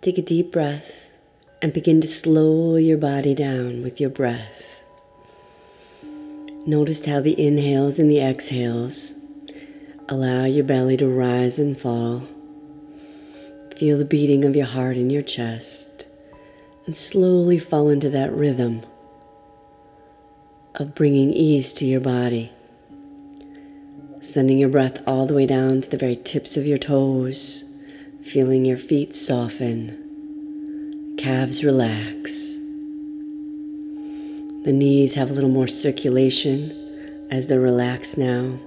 Take a deep breath and begin to slow your body down with your breath. Notice how the inhales and the exhales allow your belly to rise and fall. Feel the beating of your heart in your chest and slowly fall into that rhythm of bringing ease to your body. Sending your breath all the way down to the very tips of your toes, feeling your feet soften, calves relax. The knees have a little more circulation as they're relaxed now.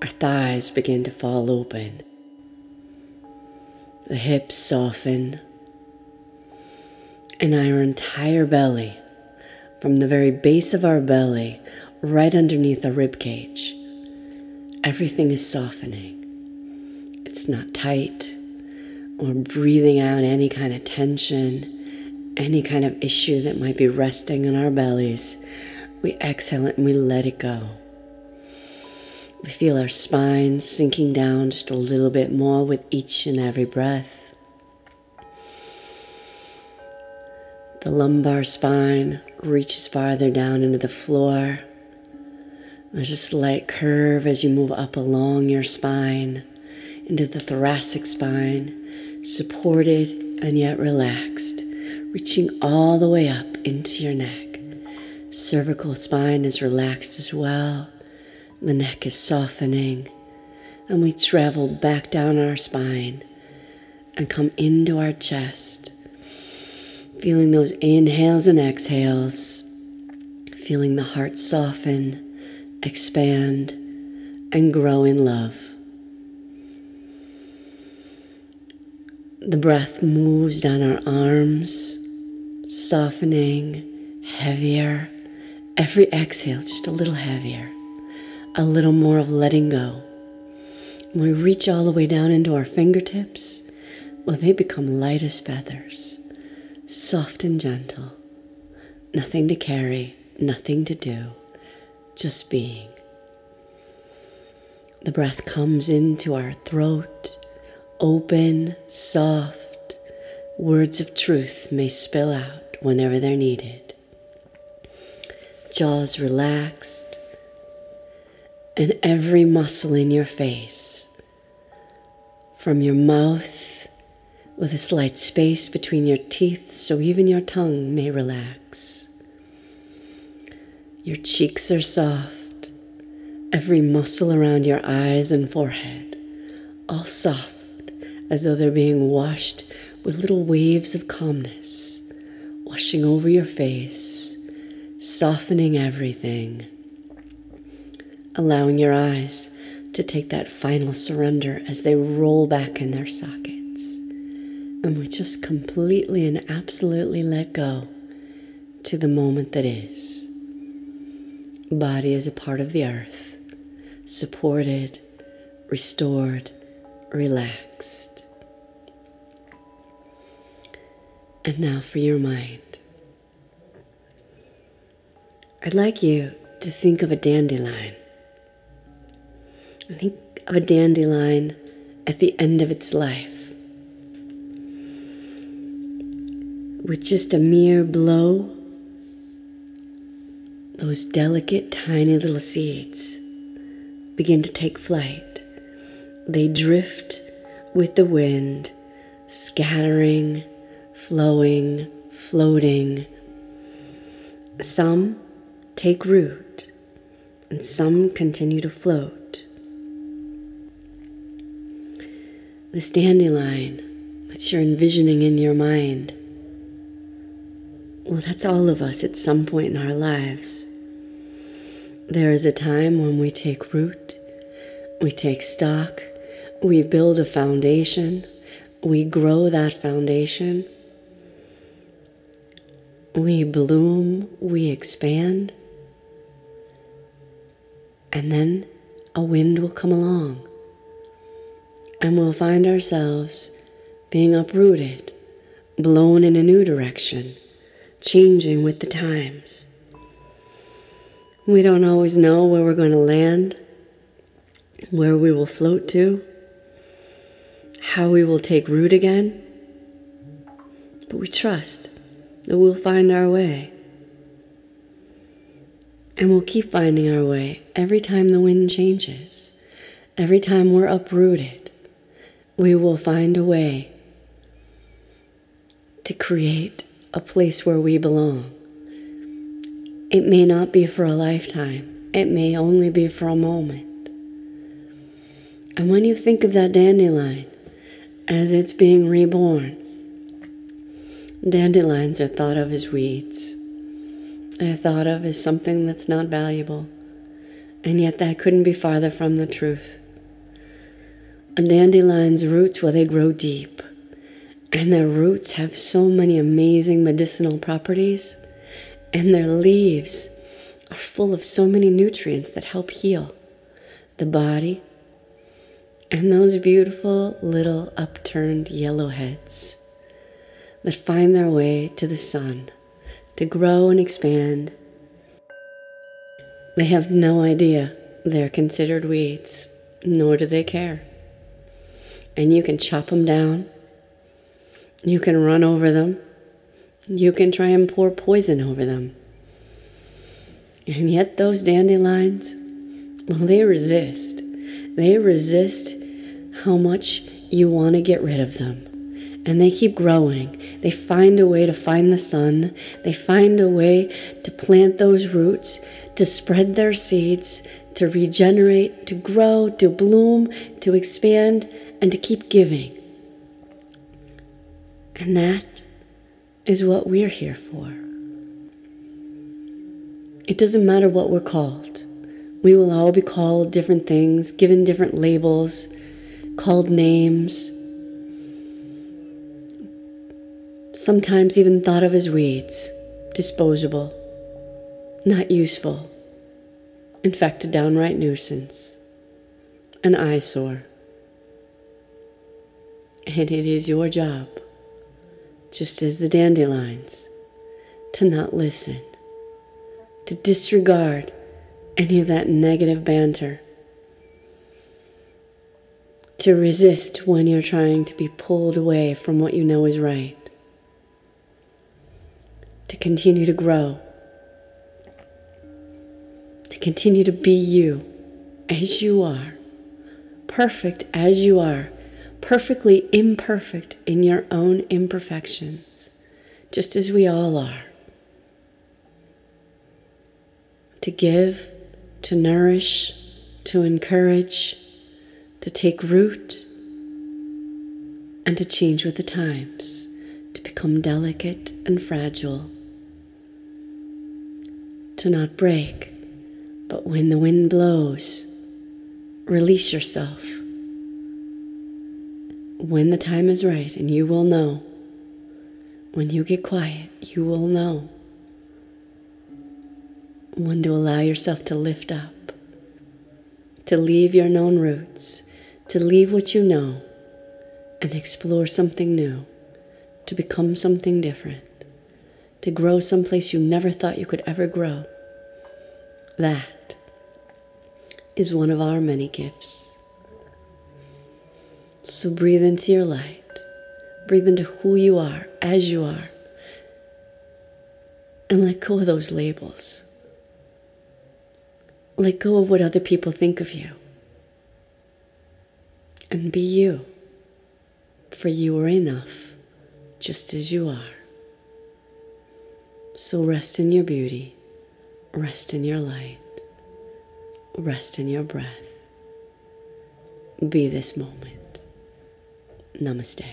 Our thighs begin to fall open. The hips soften. And our entire belly, from the very base of our belly, right underneath our rib cage, everything is softening. It's not tight. We're breathing out any kind of tension, any kind of issue that might be resting in our bellies. We exhale it and we let it go. We feel our spine sinking down just a little bit more with each and every breath. The lumbar spine reaches farther down into the floor. There's a slight curve as you move up along your spine into the thoracic spine, supported and yet relaxed, reaching all the way up into your neck. Cervical spine is relaxed as well. The neck is softening, and we travel back down our spine and come into our chest, feeling those inhales and exhales, feeling the heart soften expand, and grow in love. The breath moves down our arms, softening, heavier. Every exhale, just a little heavier, a little more of letting go. We reach all the way down into our fingertips, well, they become light as feathers, soft and gentle. Nothing to carry, nothing to do just being. The breath comes into our throat, open, soft. Words of truth may spill out whenever they're needed. Jaws relaxed, and every muscle in your face, from your mouth with a slight space between your teeth so even your tongue may relax your cheeks are soft, every muscle around your eyes and forehead, all soft as though they're being washed with little waves of calmness, washing over your face, softening everything, allowing your eyes to take that final surrender as they roll back in their sockets. And we just completely and absolutely let go to the moment that is body is a part of the earth, supported, restored, relaxed. And now for your mind. I'd like you to think of a dandelion. Think of a dandelion at the end of its life. With just a mere blow those delicate, tiny little seeds begin to take flight. They drift with the wind, scattering, flowing, floating. Some take root, and some continue to float. This dandelion that you're envisioning in your mind, well, that's all of us at some point in our lives. There is a time when we take root, we take stock, we build a foundation, we grow that foundation, we bloom, we expand, and then a wind will come along. And we'll find ourselves being uprooted, blown in a new direction, changing with the times. We don't always know where we're going to land, where we will float to, how we will take root again. But we trust that we'll find our way. And we'll keep finding our way every time the wind changes, every time we're uprooted. We will find a way to create a place where we belong. It may not be for a lifetime, it may only be for a moment. And when you think of that dandelion as it's being reborn, dandelions are thought of as weeds. They're thought of as something that's not valuable. And yet, that couldn't be farther from the truth. A dandelion's roots, well, they grow deep. And their roots have so many amazing medicinal properties. And their leaves are full of so many nutrients that help heal the body, and those beautiful little upturned yellow heads that find their way to the sun to grow and expand. They have no idea they're considered weeds, nor do they care. And you can chop them down, you can run over them, you can try and pour poison over them. And yet, those dandelions, well, they resist. They resist how much you want to get rid of them. And they keep growing. They find a way to find the sun. They find a way to plant those roots, to spread their seeds, to regenerate, to grow, to bloom, to expand, and to keep giving. And that is what we're here for. It doesn't matter what we're called. We will all be called different things, given different labels, called names, sometimes even thought of as weeds, disposable, not useful, in fact, a downright nuisance, an eyesore. And it is your job, just as the dandelions, to not listen, to disregard any of that negative banter to resist when you're trying to be pulled away from what you know is right, to continue to grow, to continue to be you as you are, perfect as you are, perfectly imperfect in your own imperfections, just as we all are. To give, to nourish, to encourage to take root and to change with the times, to become delicate and fragile, to not break, but when the wind blows, release yourself. When the time is right, and you will know. When you get quiet, you will know. When to allow yourself to lift up, to leave your known roots to leave what you know and explore something new, to become something different, to grow someplace you never thought you could ever grow. That is one of our many gifts. So breathe into your light, breathe into who you are as you are, and let go of those labels. Let go of what other people think of you and be you, for you are enough just as you are. So rest in your beauty, rest in your light, rest in your breath. Be this moment. Namaste.